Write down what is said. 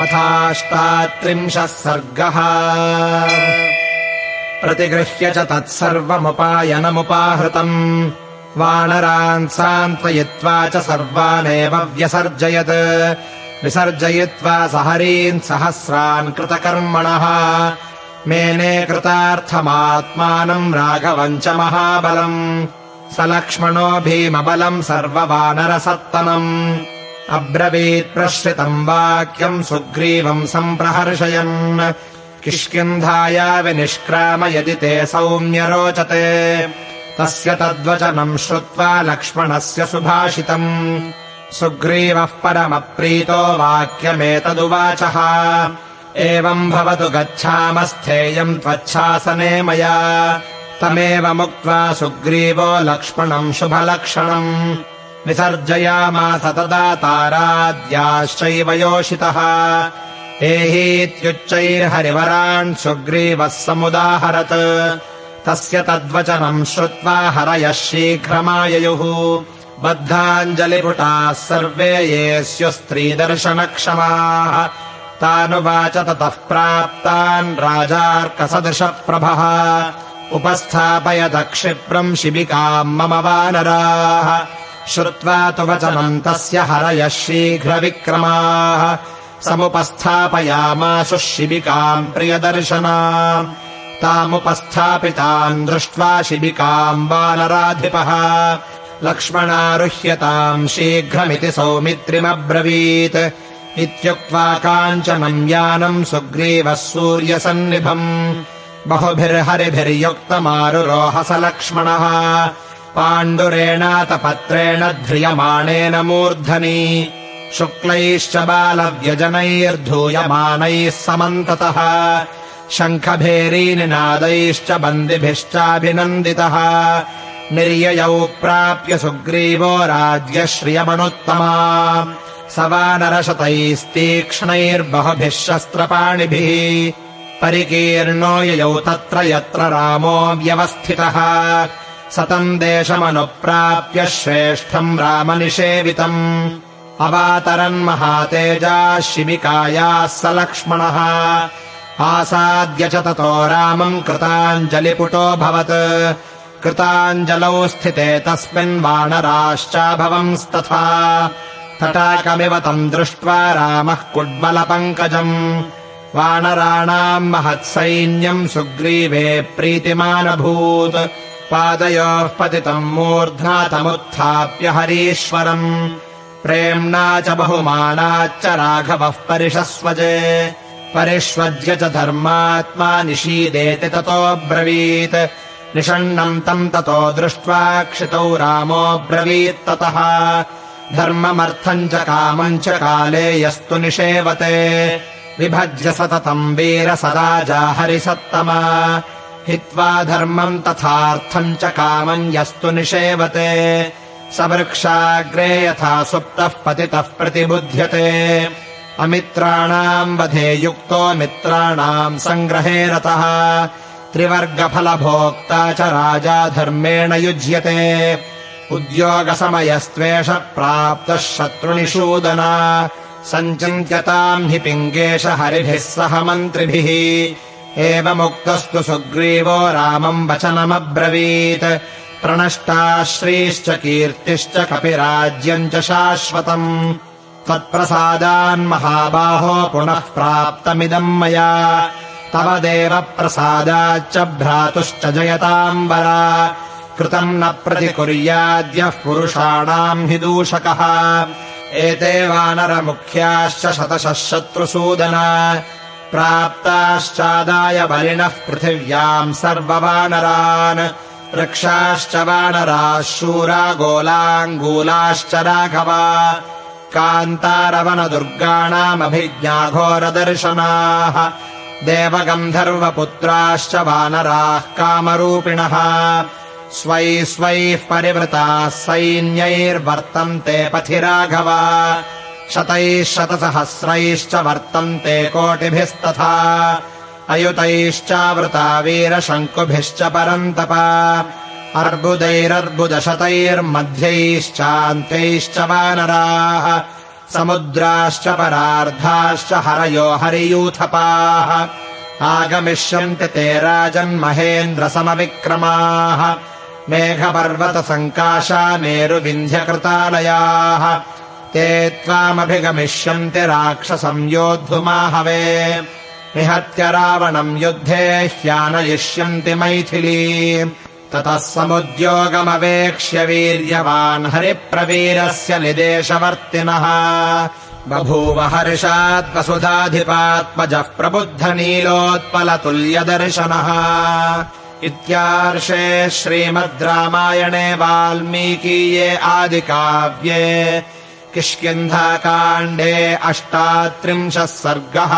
अथाष्टात्रिंशः सर्गः। प्रतिगृह्य च तत्सर्वमुपायनमुपाहृतम्। वानरान् सान्त्वयित्वा च सर्वानेव व्यसर्जयत्। विसर्जयित्वा सहरीन् सहस्रान् कृतकर्मणः। मेने कृतार्थमात्मानम् राघवम् च महाबलम्। स लक्ष्मणो भीमबलम् सर्ववानरसत्तमम् अब्रवीत् प्रश्रितम् वाक्यम् सुग्रीवम् सम्प्रहर्षयन्। किष्किन्धाया विनिष्क्राम यदि ते सौम्य रोचते तस्य तद्वचनम् श्रुत्वा लक्ष्मणस्य सुभाषितम्। सुग्रीवः परमप्रीतो वाक्यमेतदुवाचः। एवम् भवतु गच्छामस्थेयम् त्वच्छासने मया। तमेवमुक्त्वा सुग्रीवो लक्ष्मणम् शुभलक्षणम् विसर्जयामास तदा ताराद्याश्चैव योषितः। एहीत्युच्चैर्हरिवरान् सुग्रीवः समुदाहरत्। तस्य तद्वचनम् श्रुत्वा हरयः शीघ्रमाययुः। बद्धाञ्जलिपुटाः सर्वे ये स्युः स्त्रीदर्शनक्षमाः। तानुवाच ततः प्राप्तान् राजार्कसदृशप्रभः। उपस्थापयत क्षिप्रम् शिबिकाम् मम वानराः श्रुत्वा तु वचनम् तस्य हरयः शीघ्रविक्रमाः समुपस्थापयामासु शिबिकाम् प्रियदर्शना तामुपस्थापिताम् दृष्ट्वा शिबिकाम् वानराधिपः लक्ष्मणारुह्यताम् शीघ्रमिति सौमित्रिमब्रवीत् इत्युक्त्वा काञ्चनम् यानम् सुग्रीवः सूर्यसन्निभम् बहुभिर्हरिभिर्युक्तमारुरोहस लक्ष्मणः पाण्डुरेणातपत्रेण ध्रियमाणेन मूर्धनि। शुक्लैश्च बालव्यजनैर्धूयमानैः समन्ततः। शङ्खभेरीनिनादैश्च बन्दिभिश्चाभिनन्दितः। निर्ययौ प्राप्य सुग्रीवो राज्यश्रियमनुत्तमा। स वानरशतैस्तीक्ष्णैर्बहुभिः शस्त्रपाणिभिः। परिकीर्णो ययौ तत्र यत्र रामो व्यवस्थितः सतम् देशमनुप्राप्य श्रेष्ठम् रामनिषेवितम्। अवातरन्महातेजाः शिबिकायाः स लक्ष्मणः। आसाद्य च ततो रामम् कृताञ्जलिपुटोऽभवत् कृताञ्जलौ स्थिते तस्मिन् वानराश्चाभवंस्तथा। तटाकमिव तम् दृष्ट्वा रामः कुड्मलपङ्कजम्। वानराणाम् महत्सैन्यम् सुग्रीवे प्रीतिमानभूत् पादयोः पतितम् मूर्ध्ना तमुत्थाप्य हरीश्वरम्। प्रेम्णा च बहुमानाच्च राघवः परिषस्वजे। परिष्वज्य च धर्मात्मा निषीदेति ततोऽब्रवीत् निषण्णम् तम् ततो दृष्ट्वा क्षितौ रामोऽब्रवीत्ततः धर्ममर्थम् च कामम् च काले यस्तु निषेवते। विभज्य सततम् वीर सदा हरिसत्तमा हित्वा धर्मम् तथार्थम् च कामम् यस्तु निषेवते। स वृक्षाग्रे यथा सुप्तः पतितः प्रतिबुध्यते। अमित्राणाम् वधे युक्तो मित्राणाम् सङ्ग्रहे रतः। त्रिवर्गफलभोक्ता च राजा धर्मेण युज्यते। उद्योगसमयस्त्वेष प्राप्तः शत्रुनिषूदना। सञ्चिन्त्यताम् हि पिङ्गेश हरिभिः सह मन्त्रिभिः एवमुक्तस्तु सुग्रीवो रामम् वचनमब्रवीत्। प्रणष्टा श्रीश्च कीर्तिश्च कपिराज्यम् च शाश्वतम्। त्वत्प्रसादान्महाबाहो पुनः प्राप्तमिदम् मया। तव देवप्रसादाच्च भ्रातुश्च जयताम्बरा। कृतम् न प्रतिकुर्याद्यः पुरुषाणाम् हि दूषकः। एते वानरमुख्याश्च शतशः शत्रुसूदना प्राप्ताश्चादाय बलिनः पृथिव्याम् सर्ववानरान्। वृक्षाश्च वानराः शूरा गोलाङ्गूलाश्च राघवा। कान्तारवनदुर्गाणामभिज्ञाघोरदर्शनाः। देवगन्धर्वपुत्राश्च वानराः कामरूपिणः। स्वैः स्वैः परिवृताः सैन्यैर्वर्तन्ते पथि राघवा शतैः शतसहस्रैश्च वर्तन्ते कोटिभिस्तथा। अयुतैश्चावृता वीरशङ्कुभिश्च परन्तप। अर्बुदैरर्बुदशतैर्मध्यैश्चान्त्यैश्च वानराः। समुद्राश्च परार्धाश्च हरयो हरियूथपाः। आगमिष्यन्ति ते राजन्महेन्द्रसमविक्रमाः मेघपर्वतसङ्काशा मेरुविन्ध्यकृतालयाः ते त्वामभिगमिष्यन्ति राक्षसम् योद्धुमाहवे। निहत्य रावणम् युद्धे ह्यानयिष्यन्ति मैथिली। ततः समुद्योगमवेक्ष्य वीर्यवान् हरिप्रवीरस्य निदेशवर्तिनः। बभूव हर्षात्मसुधाधिपात्मजः प्रबुद्धनीलोत्पलतुल्यदर्शनः इत्यार्षे श्रीमद् रामायणे वाल्मीकीये आदिकाव्ये किष्किन्धाकाण्डे अष्टात्रिंशः सर्गः